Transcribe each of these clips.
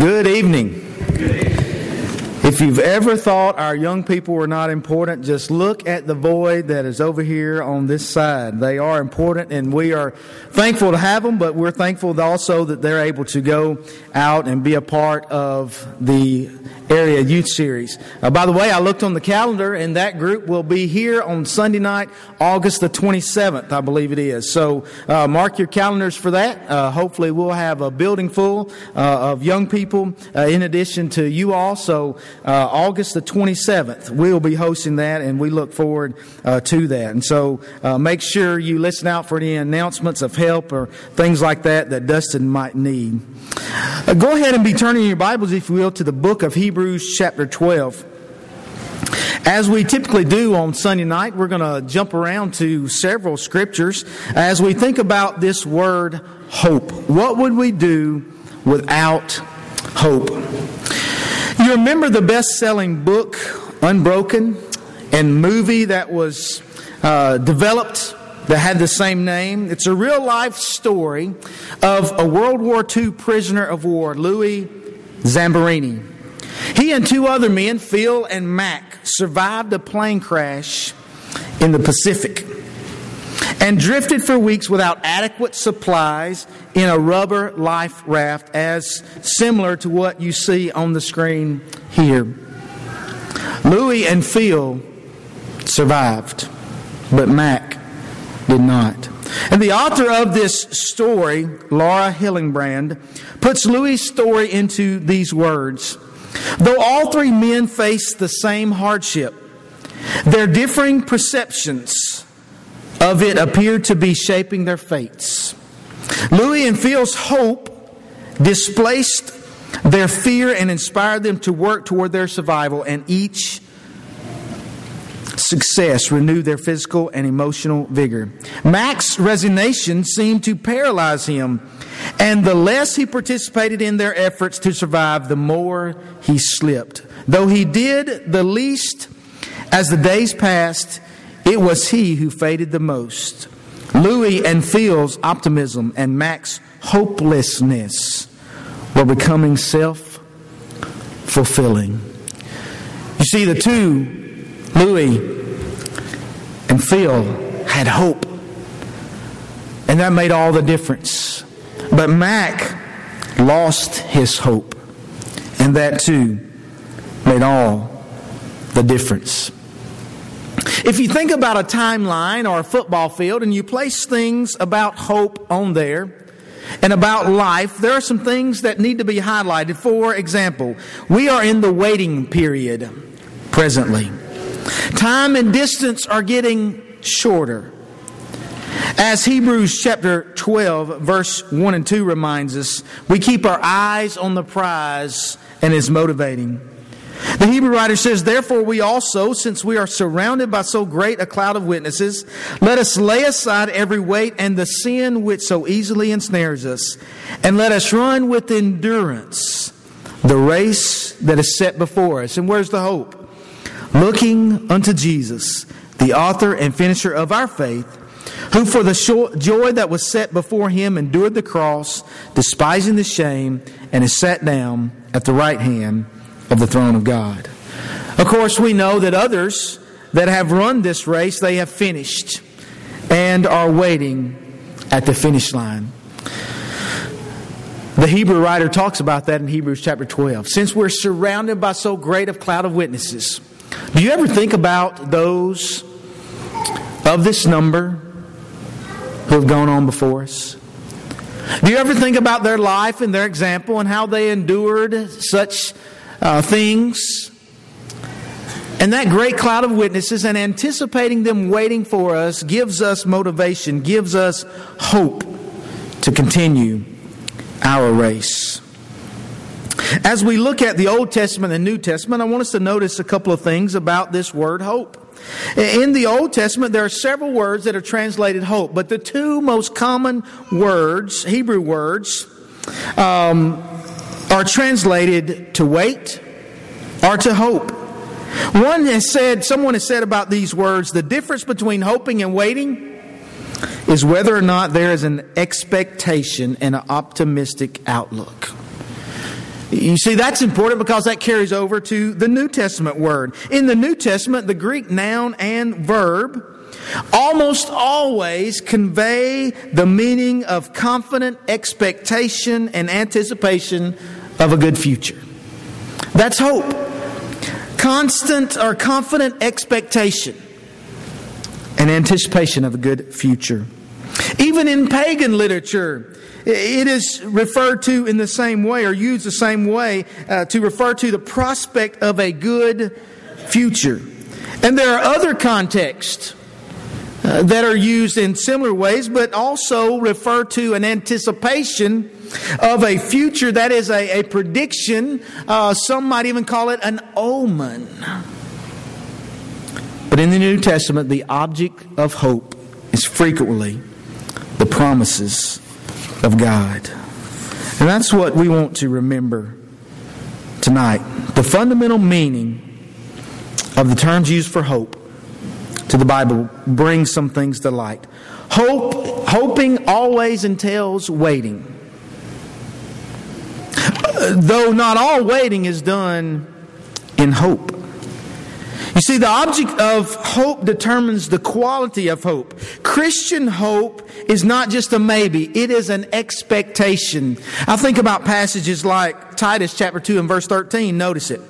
Good evening. If you've ever thought our young people were not important, just look at the void that is over here on this side. They are important, and we are thankful to have them, but we're thankful also that they're able to go out and be a part of the area youth series. Uh, by the way, I looked on the calendar, and that group will be here on Sunday night, August the 27th, I believe it is. So uh, mark your calendars for that. Uh, hopefully, we'll have a building full uh, of young people uh, in addition to you all. So uh, August the 27th, we'll be hosting that, and we look forward to that. And so make sure you listen out for any announcements of help or things like that that Dustin might need. go ahead and be turning your Bibles, if you will, to the book of Hebrews. Hebrews chapter 12. As we typically do on Sunday night, we're going to jump around to several scriptures as we think about this word hope. What would we do without hope? You remember the best selling book, Unbroken, and movie that was uh, developed that had the same name? It's a real life story of a World War II prisoner of war, Louis Zamperini. He and two other men, Phil and Mac, survived a plane crash in the Pacific and drifted for weeks without adequate supplies in a rubber life raft, as similar to what you see on the screen here. Louis and Phil survived, but Mac did not. And the author of this story, Laura Hillenbrand, puts Louis' story into these words. Though all three men faced the same hardship, their differing perceptions of it appeared to be shaping their fates. Louis and Phil's hope displaced their fear and inspired them to work toward their survival, and each success renewed their physical and emotional vigor. Mac's resignation seemed to paralyze him and the less he participated in their efforts to survive, the more he slipped. Though he did the least as the days passed, it was he who faded the most. Louis and Phil's optimism and Mac's hopelessness were becoming self fulfilling. You see, the two, Louis and Phil, had hope. And that made all the difference. But Mac lost his hope, and that too made all the difference. If you think about a timeline or a football field and you place things about hope on there and about life, there are some things that need to be highlighted. For example, we are in the waiting period presently. Time and distance are getting shorter. As Hebrews chapter 12, verse 1 and 2 reminds us, we keep our eyes on the prize and is motivating. The Hebrew writer says, Therefore, we also, since we are surrounded by so great a cloud of witnesses, let us lay aside every weight and the sin which so easily ensnares us, and let us run with endurance the race that is set before us. And where's the hope? Looking unto Jesus, the author and finisher of our faith who for the joy that was set before him endured the cross, despising the shame, and is sat down at the right hand of the throne of God. Of course, we know that others that have run this race, they have finished and are waiting at the finish line. The Hebrew writer talks about that in Hebrews chapter 12. Since we're surrounded by so great a cloud of witnesses, do you ever think about those of this number who have gone on before us? Do you ever think about their life and their example and how they endured such uh, things? And that great cloud of witnesses and anticipating them waiting for us gives us motivation, gives us hope to continue our race. As we look at the Old Testament and New Testament, I want us to notice a couple of things about this word hope. In the Old Testament, there are several words that are translated hope, but the two most common words, Hebrew words, um, are translated to wait or to hope. One has said, someone has said about these words, the difference between hoping and waiting is whether or not there is an expectation and an optimistic outlook. You see, that's important because that carries over to the New Testament word. In the New Testament, the Greek noun and verb almost always convey the meaning of confident expectation and anticipation of a good future. That's hope. Constant or confident expectation and anticipation of a good future. Even in pagan literature, it is referred to in the same way or used the same way uh, to refer to the prospect of a good future. And there are other contexts uh, that are used in similar ways, but also refer to an anticipation of a future that is a, a prediction. Uh, some might even call it an omen. But in the New Testament, the object of hope is frequently the promises of God. And that's what we want to remember tonight. The fundamental meaning of the terms used for hope to the Bible brings some things to light. Hope, hoping always entails waiting. Though not all waiting is done in hope. You see, the object of hope determines the quality of hope. Christian hope is not just a maybe, it is an expectation. I think about passages like Titus chapter 2 and verse 13. Notice it.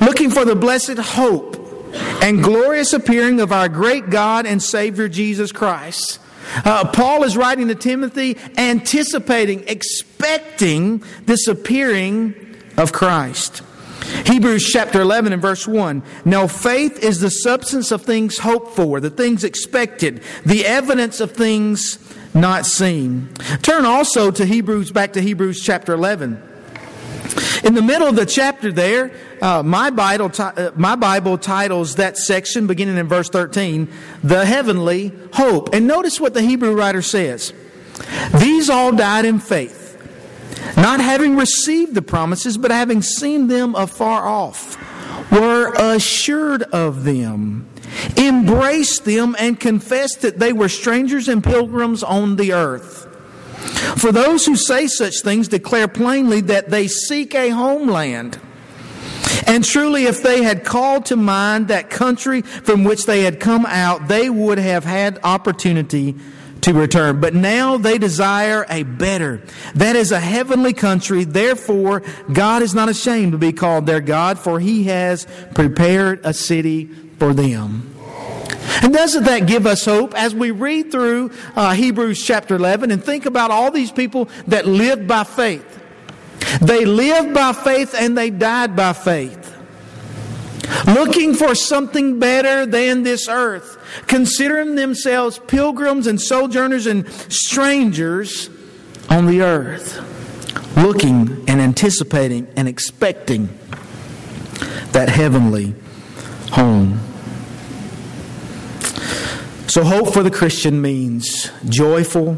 Looking for the blessed hope and glorious appearing of our great God and Savior Jesus Christ. Uh, Paul is writing to Timothy, anticipating, expecting this appearing of Christ. Hebrews chapter 11 and verse 1. Now faith is the substance of things hoped for, the things expected, the evidence of things not seen. Turn also to Hebrews, back to Hebrews chapter 11. In the middle of the chapter there, uh, my, Bible, uh, my Bible titles that section, beginning in verse 13, The Heavenly Hope. And notice what the Hebrew writer says. These all died in faith not having received the promises, but having seen them afar off, were assured of them, embraced them, and confessed that they were strangers and pilgrims on the earth. For those who say such things declare plainly that they seek a homeland. And truly, if they had called to mind that country from which they had come out, they would have had opportunity to return. But now they desire a better. That is a heavenly country. Therefore, God is not ashamed to be called their God, for he has prepared a city for them. And doesn't that give us hope as we read through uh, Hebrews chapter 11 and think about all these people that lived by faith? They lived by faith and they died by faith. Looking for something better than this earth considering themselves pilgrims and sojourners and strangers on the earth, looking and anticipating and expecting that heavenly home. So, hope for the Christian means joyful,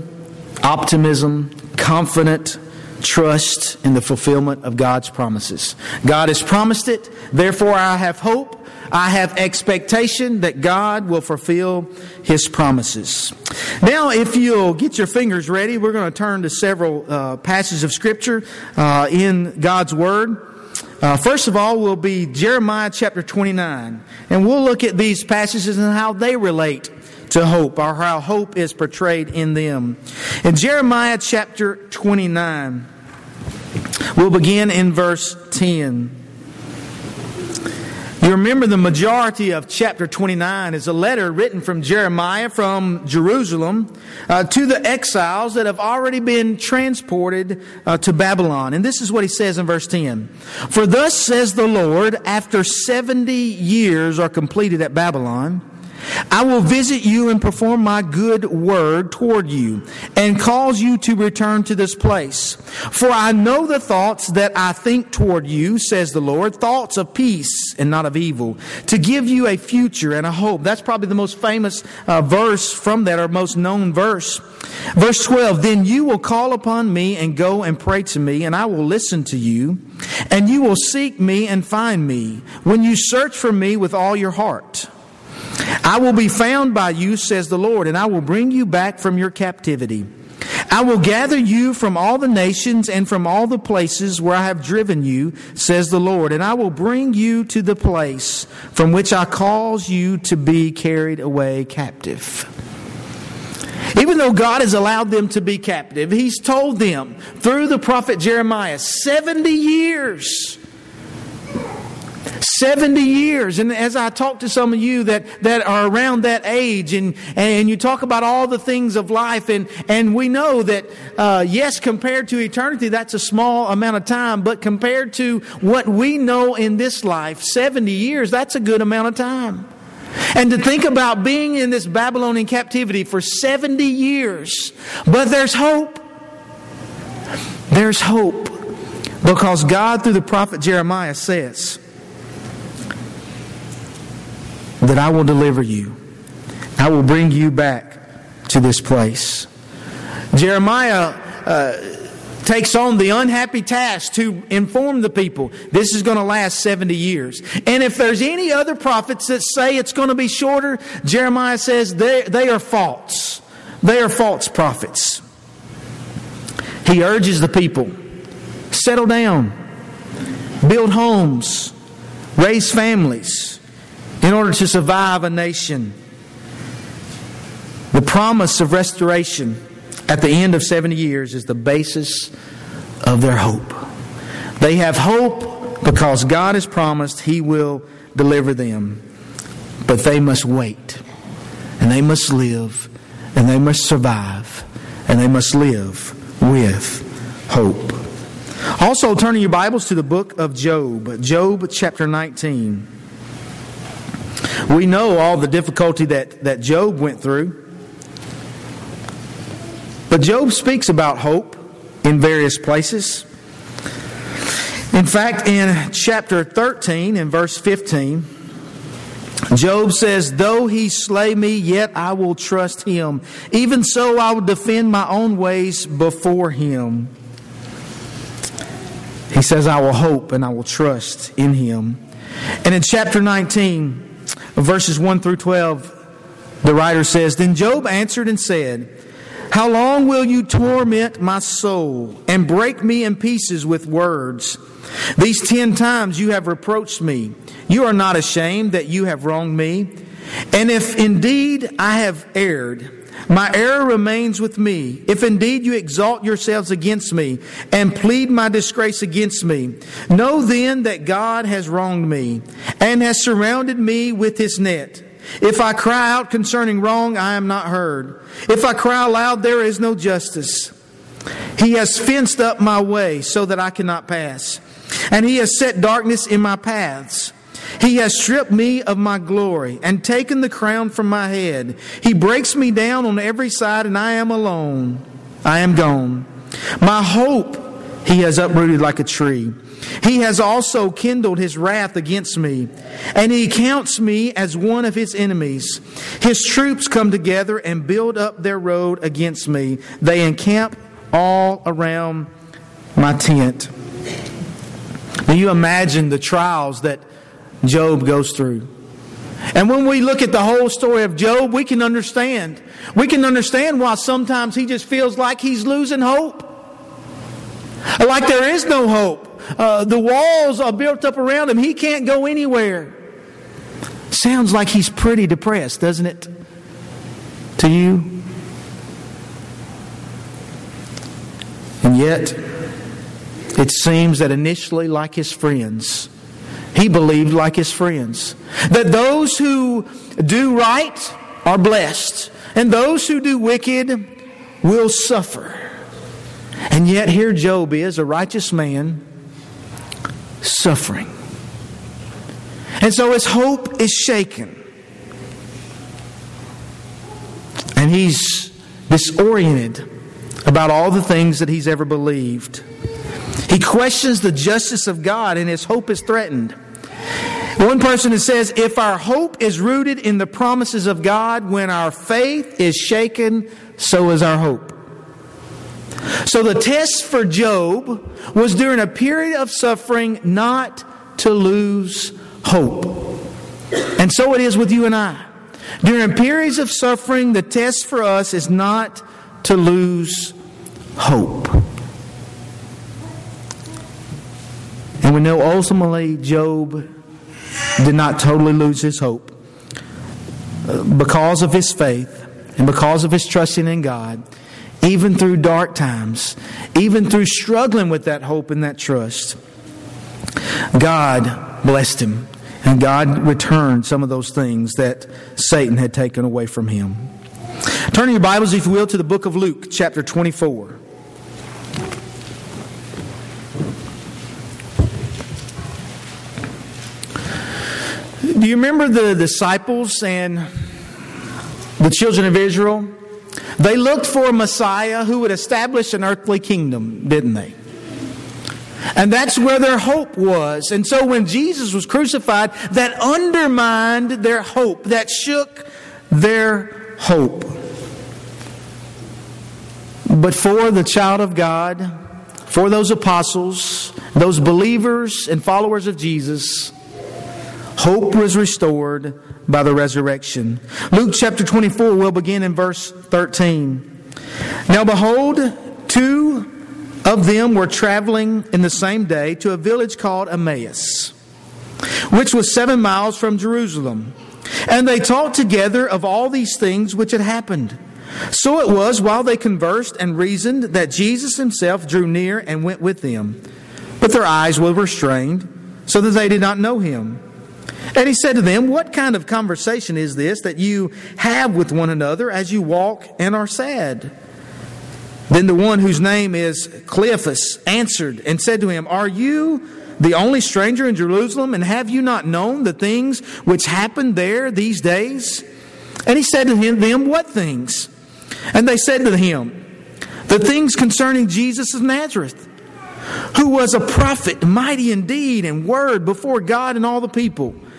optimism, confident, trust in the fulfillment of God's promises. God has promised it, therefore I have hope. I have expectation that God will fulfill His promises. Now, if you'll get your fingers ready, we're going to turn to several uh, passages of Scripture uh, in God's Word. Uh, first of all, will be Jeremiah chapter 29. And we'll look at these passages and how they relate to hope, or how hope is portrayed in them. In Jeremiah chapter 29, we'll begin in verse 10. You remember the majority of chapter 29 is a letter written from Jeremiah from Jerusalem uh, to the exiles that have already been transported uh, to Babylon. And this is what he says in verse 10 For thus says the Lord, after 70 years are completed at Babylon, I will visit you and perform my good word toward you and cause you to return to this place. For I know the thoughts that I think toward you, says the Lord, thoughts of peace and not of evil, to give you a future and a hope. That's probably the most famous uh, verse from that or most known verse. Verse 12, then you will call upon me and go and pray to me and I will listen to you and you will seek me and find me when you search for me with all your heart. I will be found by you, says the Lord, and I will bring you back from your captivity. I will gather you from all the nations and from all the places where I have driven you, says the Lord, and I will bring you to the place from which I cause you to be carried away captive. Even though God has allowed them to be captive, He's told them through the prophet Jeremiah 70 years 70 years. And as I talk to some of you that, that are around that age and, and you talk about all the things of life and, and we know that, uh, yes, compared to eternity, that's a small amount of time, but compared to what we know in this life, 70 years, that's a good amount of time. And to think about being in this Babylonian captivity for 70 years, but there's hope. There's hope. Because God, through the prophet Jeremiah, says, that I will deliver you. I will bring you back to this place. Jeremiah uh, takes on the unhappy task to inform the people this is going to last 70 years. And if there's any other prophets that say it's going to be shorter, Jeremiah says they, they are false. They are false prophets. He urges the people settle down, build homes, raise families in order to survive a nation. The promise of restoration at the end of 70 years is the basis of their hope. They have hope because God has promised He will deliver them. But they must wait, and they must live, and they must survive, and they must live with hope. Also, turning your Bibles to the book of Job, Job chapter 19. We know all the difficulty that, that Job went through. But Job speaks about hope in various places. In fact, in chapter 13, in verse 15, Job says, Though he slay me, yet I will trust him. Even so, I will defend my own ways before him. He says, I will hope and I will trust in him. And in chapter 19, verses 1 through 12, the writer says, Then Job answered and said, How long will you torment my soul and break me in pieces with words? These ten times you have reproached me. You are not ashamed that you have wronged me. And if indeed I have erred, my error remains with me. If indeed you exalt yourselves against me and plead my disgrace against me, know then that God has wronged me and has surrounded me with his net. If I cry out concerning wrong, I am not heard. If I cry aloud, there is no justice. He has fenced up my way so that I cannot pass, and he has set darkness in my paths. He has stripped me of my glory and taken the crown from my head. He breaks me down on every side, and I am alone. I am gone. My hope he has uprooted like a tree. He has also kindled his wrath against me, and he counts me as one of his enemies. His troops come together and build up their road against me. They encamp all around my tent. Do you imagine the trials that Job goes through. And when we look at the whole story of Job, we can understand. We can understand why sometimes he just feels like he's losing hope. Like there is no hope. Uh, the walls are built up around him. He can't go anywhere. Sounds like he's pretty depressed, doesn't it? To you? And yet, it seems that initially, like his friends, he believed like his friends that those who do right are blessed, and those who do wicked will suffer. And yet, here Job is, a righteous man, suffering. And so his hope is shaken. And he's disoriented about all the things that he's ever believed. He questions the justice of God, and his hope is threatened. One person says, if our hope is rooted in the promises of God, when our faith is shaken, so is our hope. So the test for Job was during a period of suffering not to lose hope. And so it is with you and I. During periods of suffering, the test for us is not to lose hope. And we know ultimately Job did not totally lose his hope. Uh, because of his faith and because of his trusting in God, even through dark times, even through struggling with that hope and that trust, God blessed him. And God returned some of those things that Satan had taken away from him. Turn your Bibles, if you will, to the book of Luke, chapter 24. Do you remember the disciples and the children of Israel? They looked for a Messiah who would establish an earthly kingdom, didn't they? And that's where their hope was. And so when Jesus was crucified, that undermined their hope, that shook their hope. But for the child of God, for those apostles, those believers and followers of Jesus, hope was restored by the resurrection. Luke chapter 24 will begin in verse 13. Now behold, two of them were traveling in the same day to a village called Emmaus, which was seven miles from Jerusalem. And they talked together of all these things which had happened. So it was while they conversed and reasoned that Jesus himself drew near and went with them. But their eyes were restrained, so that they did not know him. And he said to them, What kind of conversation is this that you have with one another as you walk and are sad? Then the one whose name is Cleophas answered and said to him, Are you the only stranger in Jerusalem, and have you not known the things which happened there these days? And he said to them, What things? And they said to him, The things concerning Jesus of Nazareth, who was a prophet, mighty indeed, and word before God and all the people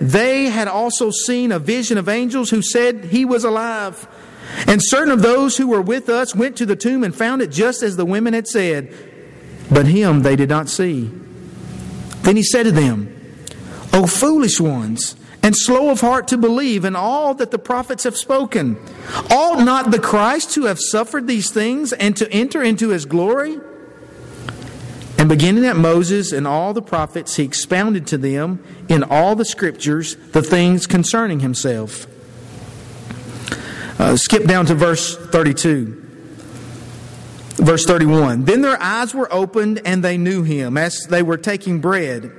they had also seen a vision of angels who said he was alive. And certain of those who were with us went to the tomb and found it just as the women had said, but him they did not see. Then he said to them, O foolish ones, and slow of heart to believe in all that the prophets have spoken. Ought not the Christ to have suffered these things and to enter into his glory? Beginning at Moses and all the prophets, he expounded to them in all the scriptures the things concerning himself. Uh, skip down to verse 32. Verse 31. Then their eyes were opened and they knew him as they were taking bread.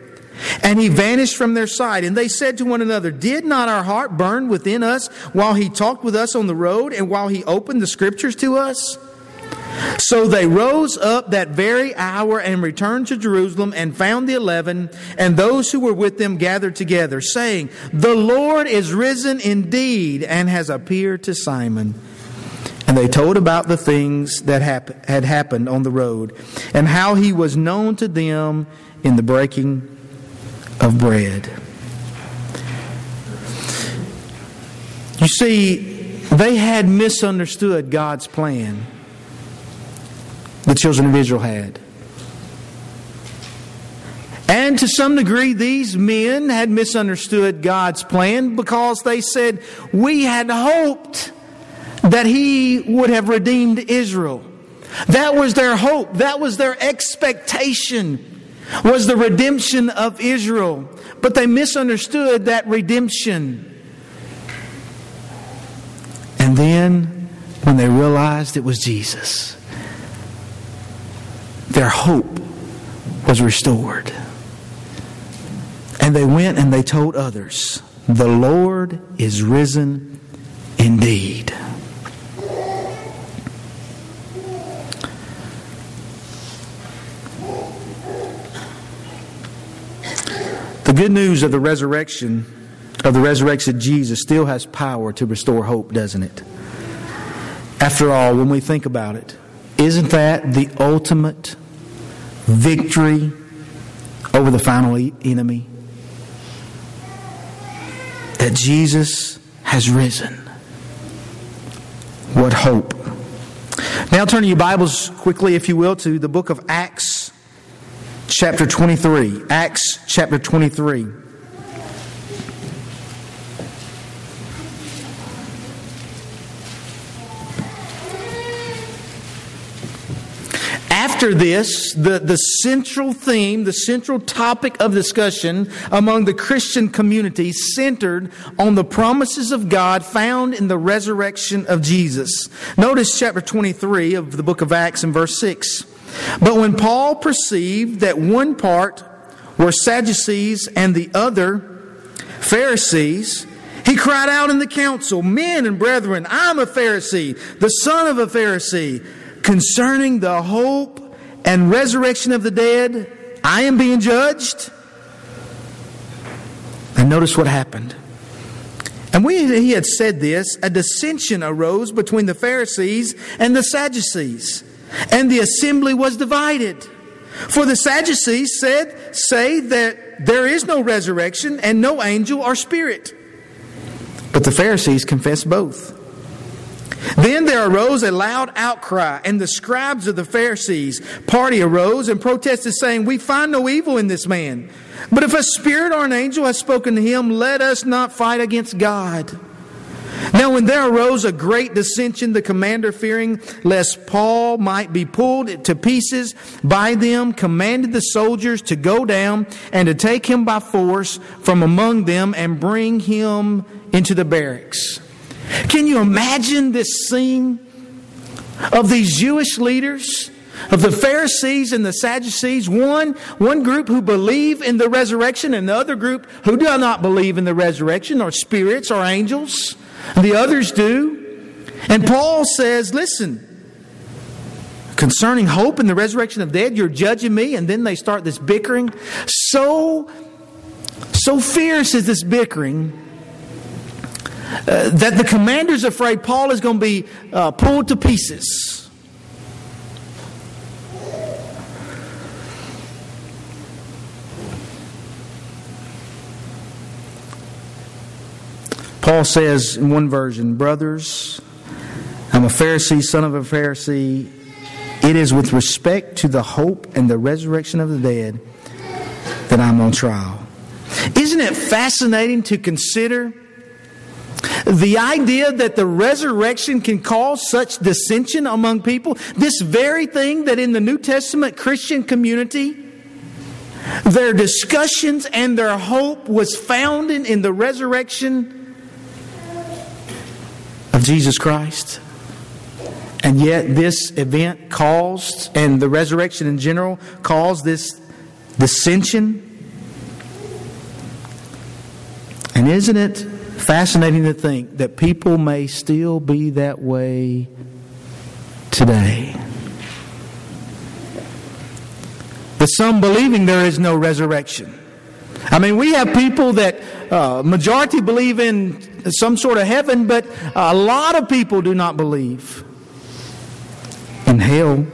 And he vanished from their sight. And they said to one another, Did not our heart burn within us while he talked with us on the road and while he opened the scriptures to us? So they rose up that very hour and returned to Jerusalem and found the eleven and those who were with them gathered together, saying, The Lord is risen indeed and has appeared to Simon. And they told about the things that hap- had happened on the road and how he was known to them in the breaking of bread. You see, they had misunderstood God's plan the children of Israel had. And to some degree, these men had misunderstood God's plan because they said, We had hoped that He would have redeemed Israel. That was their hope. That was their expectation, was the redemption of Israel. But they misunderstood that redemption. And then, when they realized it was Jesus, their hope was restored. And they went and they told others, The Lord is risen indeed. The good news of the resurrection, of the resurrected Jesus, still has power to restore hope, doesn't it? After all, when we think about it, isn't that the ultimate victory over the final enemy. That Jesus has risen. What hope. Now turn your Bibles quickly, if you will, to the book of Acts, chapter 23. Acts, chapter 23. After this, the, the central theme, the central topic of discussion among the Christian community centered on the promises of God found in the resurrection of Jesus. Notice chapter 23 of the book of Acts and verse 6. But when Paul perceived that one part were Sadducees and the other Pharisees, he cried out in the council, Men and brethren, I'm a Pharisee, the son of a Pharisee concerning the hope and resurrection of the dead, I am being judged. And notice what happened. And when he had said this, a dissension arose between the Pharisees and the Sadducees, and the assembly was divided. For the Sadducees said, say that there is no resurrection and no angel or spirit. But the Pharisees confessed both. Then there arose a loud outcry, and the scribes of the Pharisees' party arose and protested, saying, We find no evil in this man. But if a spirit or an angel has spoken to him, let us not fight against God. Now, when there arose a great dissension, the commander, fearing lest Paul might be pulled to pieces by them, commanded the soldiers to go down and to take him by force from among them and bring him into the barracks. Can you imagine this scene of these Jewish leaders? Of the Pharisees and the Sadducees, one, one group who believe in the resurrection, and the other group who do not believe in the resurrection, or spirits or angels. The others do. And Paul says, Listen, concerning hope and the resurrection of dead, you're judging me. And then they start this bickering. So, so fierce is this bickering uh, that the commander's afraid Paul is going to be uh, pulled to pieces. Paul says in one version, Brothers, I'm a Pharisee, son of a Pharisee. It is with respect to the hope and the resurrection of the dead that I'm on trial. Isn't it fascinating to consider the idea that the resurrection can cause such dissension among people, this very thing that in the New Testament Christian community, their discussions and their hope was founded in the resurrection of Jesus Christ. And yet, this event caused, and the resurrection in general, caused this dissension. And isn't it fascinating to think that people may still be that way today. But some believing there is no resurrection. I mean, we have people that uh, majority believe in some sort of heaven, but a lot of people do not believe in hell.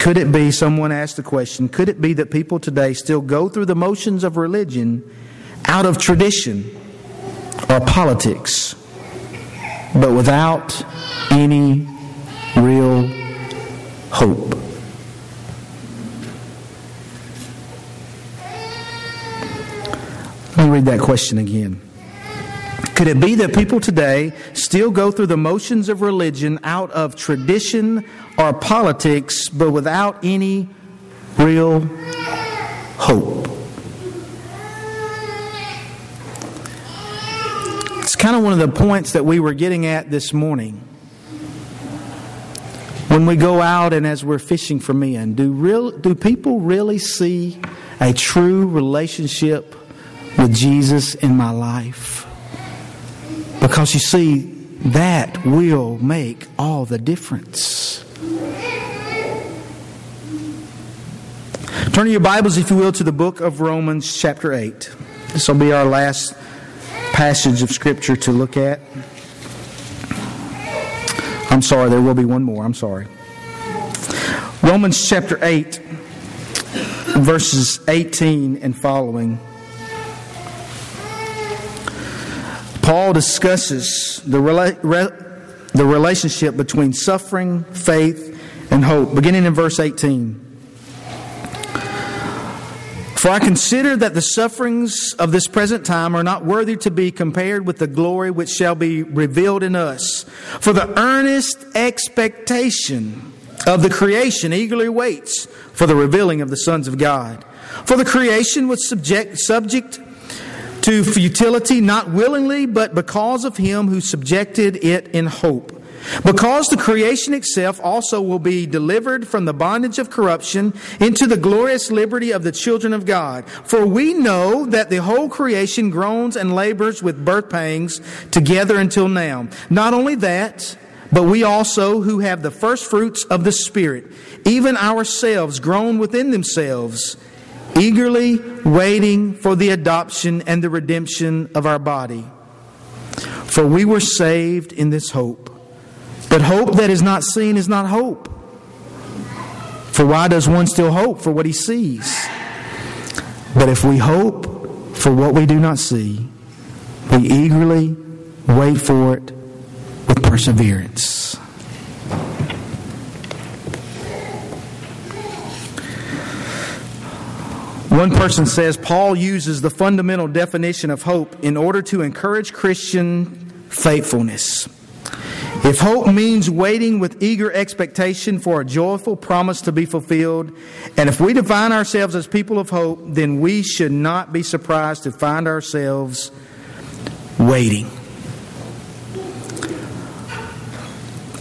Could it be, someone asked the question, could it be that people today still go through the motions of religion out of tradition or politics, but without any real hope? Let me read that question again. Could it be that people today still go through the motions of religion out of tradition or politics, but without any real hope? It's kind of one of the points that we were getting at this morning. When we go out and as we're fishing for men, do, real, do people really see a true relationship with Jesus in my life? Because you see, that will make all the difference. Turn your Bibles, if you will, to the book of Romans, chapter 8. This will be our last passage of Scripture to look at. I'm sorry, there will be one more. I'm sorry. Romans chapter 8, verses 18 and following. Paul discusses the, rela- re- the relationship between suffering, faith, and hope, beginning in verse 18. For I consider that the sufferings of this present time are not worthy to be compared with the glory which shall be revealed in us. For the earnest expectation of the creation eagerly waits for the revealing of the sons of God. For the creation was subject, subject to futility, not willingly, but because of him who subjected it in hope because the creation itself also will be delivered from the bondage of corruption into the glorious liberty of the children of God. For we know that the whole creation groans and labors with birth pangs together until now. Not only that, but we also who have the first fruits of the Spirit, even ourselves groan within themselves, eagerly waiting for the adoption and the redemption of our body. For we were saved in this hope. But hope that is not seen is not hope. For why does one still hope for what he sees? But if we hope for what we do not see, we eagerly wait for it with perseverance. One person says Paul uses the fundamental definition of hope in order to encourage Christian faithfulness. If hope means waiting with eager expectation for a joyful promise to be fulfilled, and if we define ourselves as people of hope, then we should not be surprised to find ourselves waiting.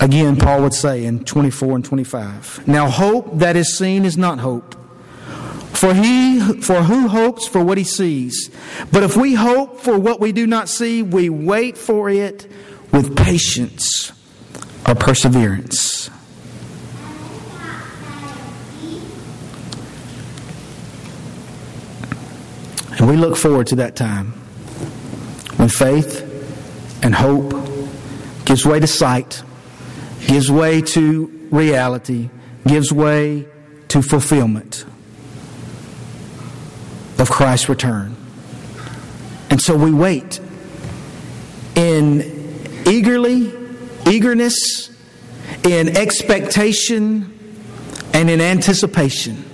Again, Paul would say in 24 and 25. Now, hope that is seen is not hope. For he for who hopes for what he sees? But if we hope for what we do not see, we wait for it with patience or perseverance. And we look forward to that time when faith and hope gives way to sight, gives way to reality, gives way to fulfillment of Christ's return. And so we wait in eagerly, eagerness, in expectation, and in anticipation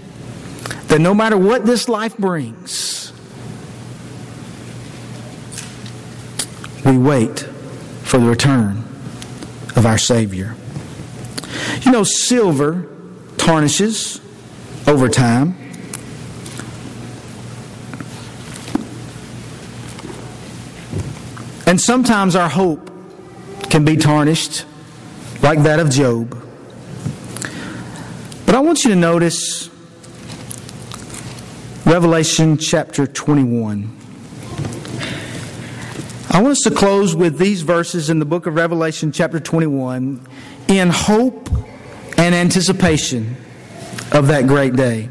that no matter what this life brings, we wait for the return of our Savior. You know, silver tarnishes over time. And sometimes our hope can be tarnished, like that of Job. But I want you to notice Revelation chapter 21. I want us to close with these verses in the book of Revelation, chapter 21, in hope and anticipation of that great day.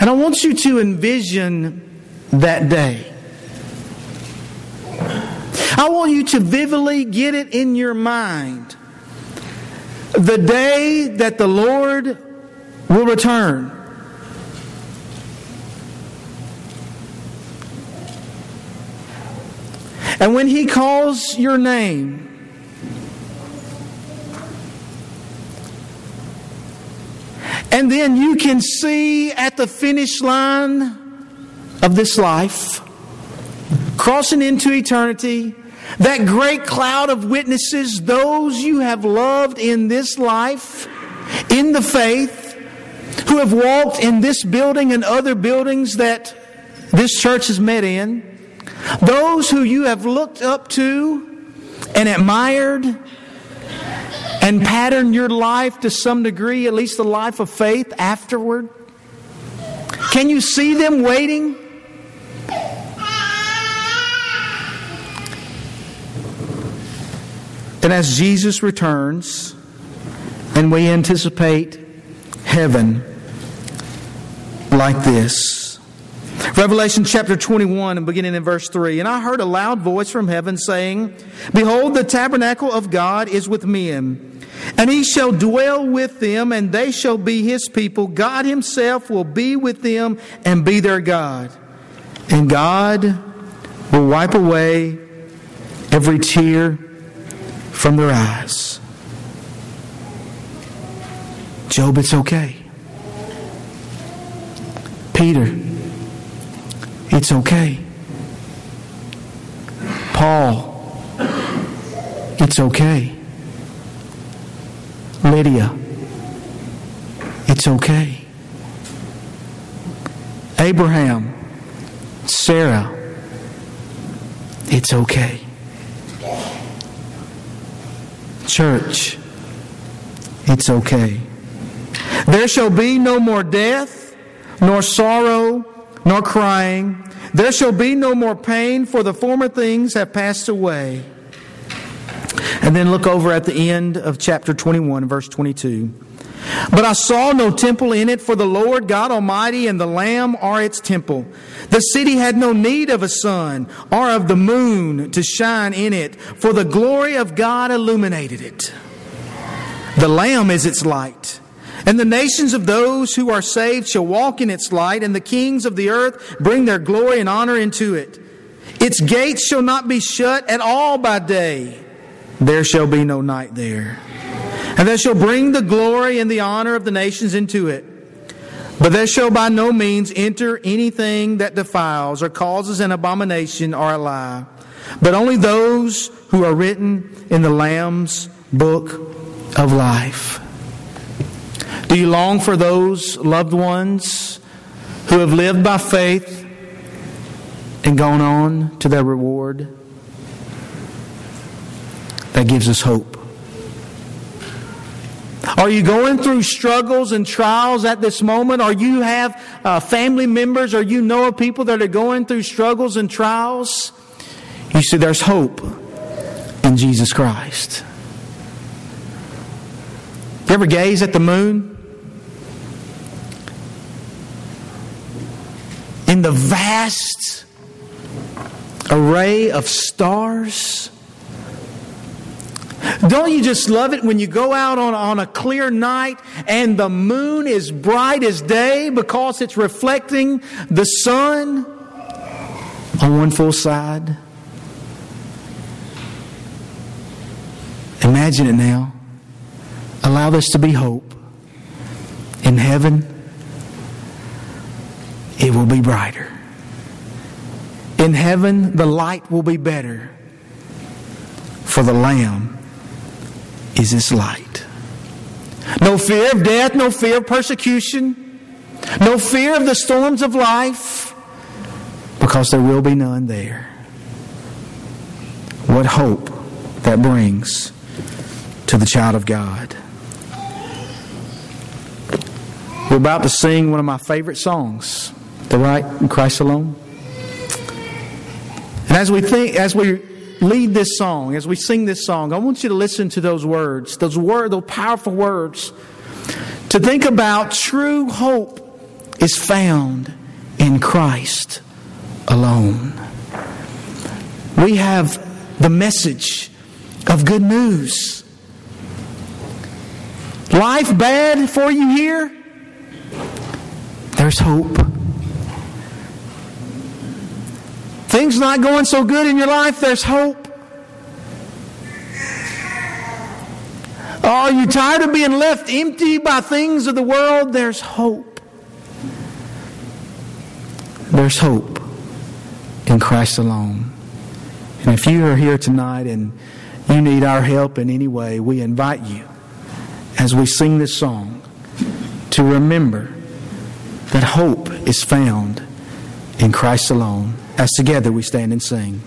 And I want you to envision that day. I want you to vividly get it in your mind. The day that the Lord will return. And when He calls your name, and then you can see at the finish line of this life, crossing into eternity, that great cloud of witnesses, those you have loved in this life, in the faith, who have walked in this building and other buildings that this church has met in, those who you have looked up to and admired and patterned your life to some degree, at least the life of faith afterward. Can you see them waiting? And as Jesus returns and we anticipate heaven like this, Revelation chapter 21 and beginning in verse 3. And I heard a loud voice from heaven saying, Behold, the tabernacle of God is with men, and he shall dwell with them, and they shall be his people. God himself will be with them and be their God. And God will wipe away every tear from their eyes. Job, it's okay. Peter, it's okay. Paul, it's okay. Lydia, it's okay. Abraham, Sarah, it's okay. Church, it's okay. There shall be no more death, nor sorrow, nor crying. There shall be no more pain, for the former things have passed away. And then look over at the end of chapter 21, verse 22. But I saw no temple in it, for the Lord God Almighty and the Lamb are its temple. The city had no need of a sun or of the moon to shine in it, for the glory of God illuminated it. The Lamb is its light. And the nations of those who are saved shall walk in its light, and the kings of the earth bring their glory and honor into it. Its gates shall not be shut at all by day. There shall be no night there. And they shall bring the glory and the honor of the nations into it. But there shall by no means enter anything that defiles or causes an abomination or a lie, but only those who are written in the Lamb's book of life. Do you long for those loved ones who have lived by faith and gone on to their reward? That gives us hope. Are you going through struggles and trials at this moment? Are you have uh, family members or you know of people that are going through struggles and trials? You see, there's hope in Jesus Christ. You ever gaze at the moon? in the vast array of stars. Don't you just love it when you go out on, on a clear night and the moon is bright as day because it's reflecting the sun on one full side? Imagine it now. Allow this to be hope. In heaven, it will be brighter. In heaven, the light will be better, for the Lamb is His light. No fear of death, no fear of persecution, no fear of the storms of life, because there will be none there. What hope that brings to the child of God. We're about to sing one of my favorite songs the right in Christ alone. And as we think, as we lead this song, as we sing this song, I want you to listen to those words, those words, those powerful words, to think about true hope is found in Christ alone. We have the message of good news. Life bad for you here? There's hope. Things not going so good in your life, there's hope. Are you tired of being left empty by things of the world? There's hope. There's hope in Christ alone. And if you are here tonight and you need our help in any way, we invite you, as we sing this song, to remember that hope is found in Christ alone. As together we stand and sing.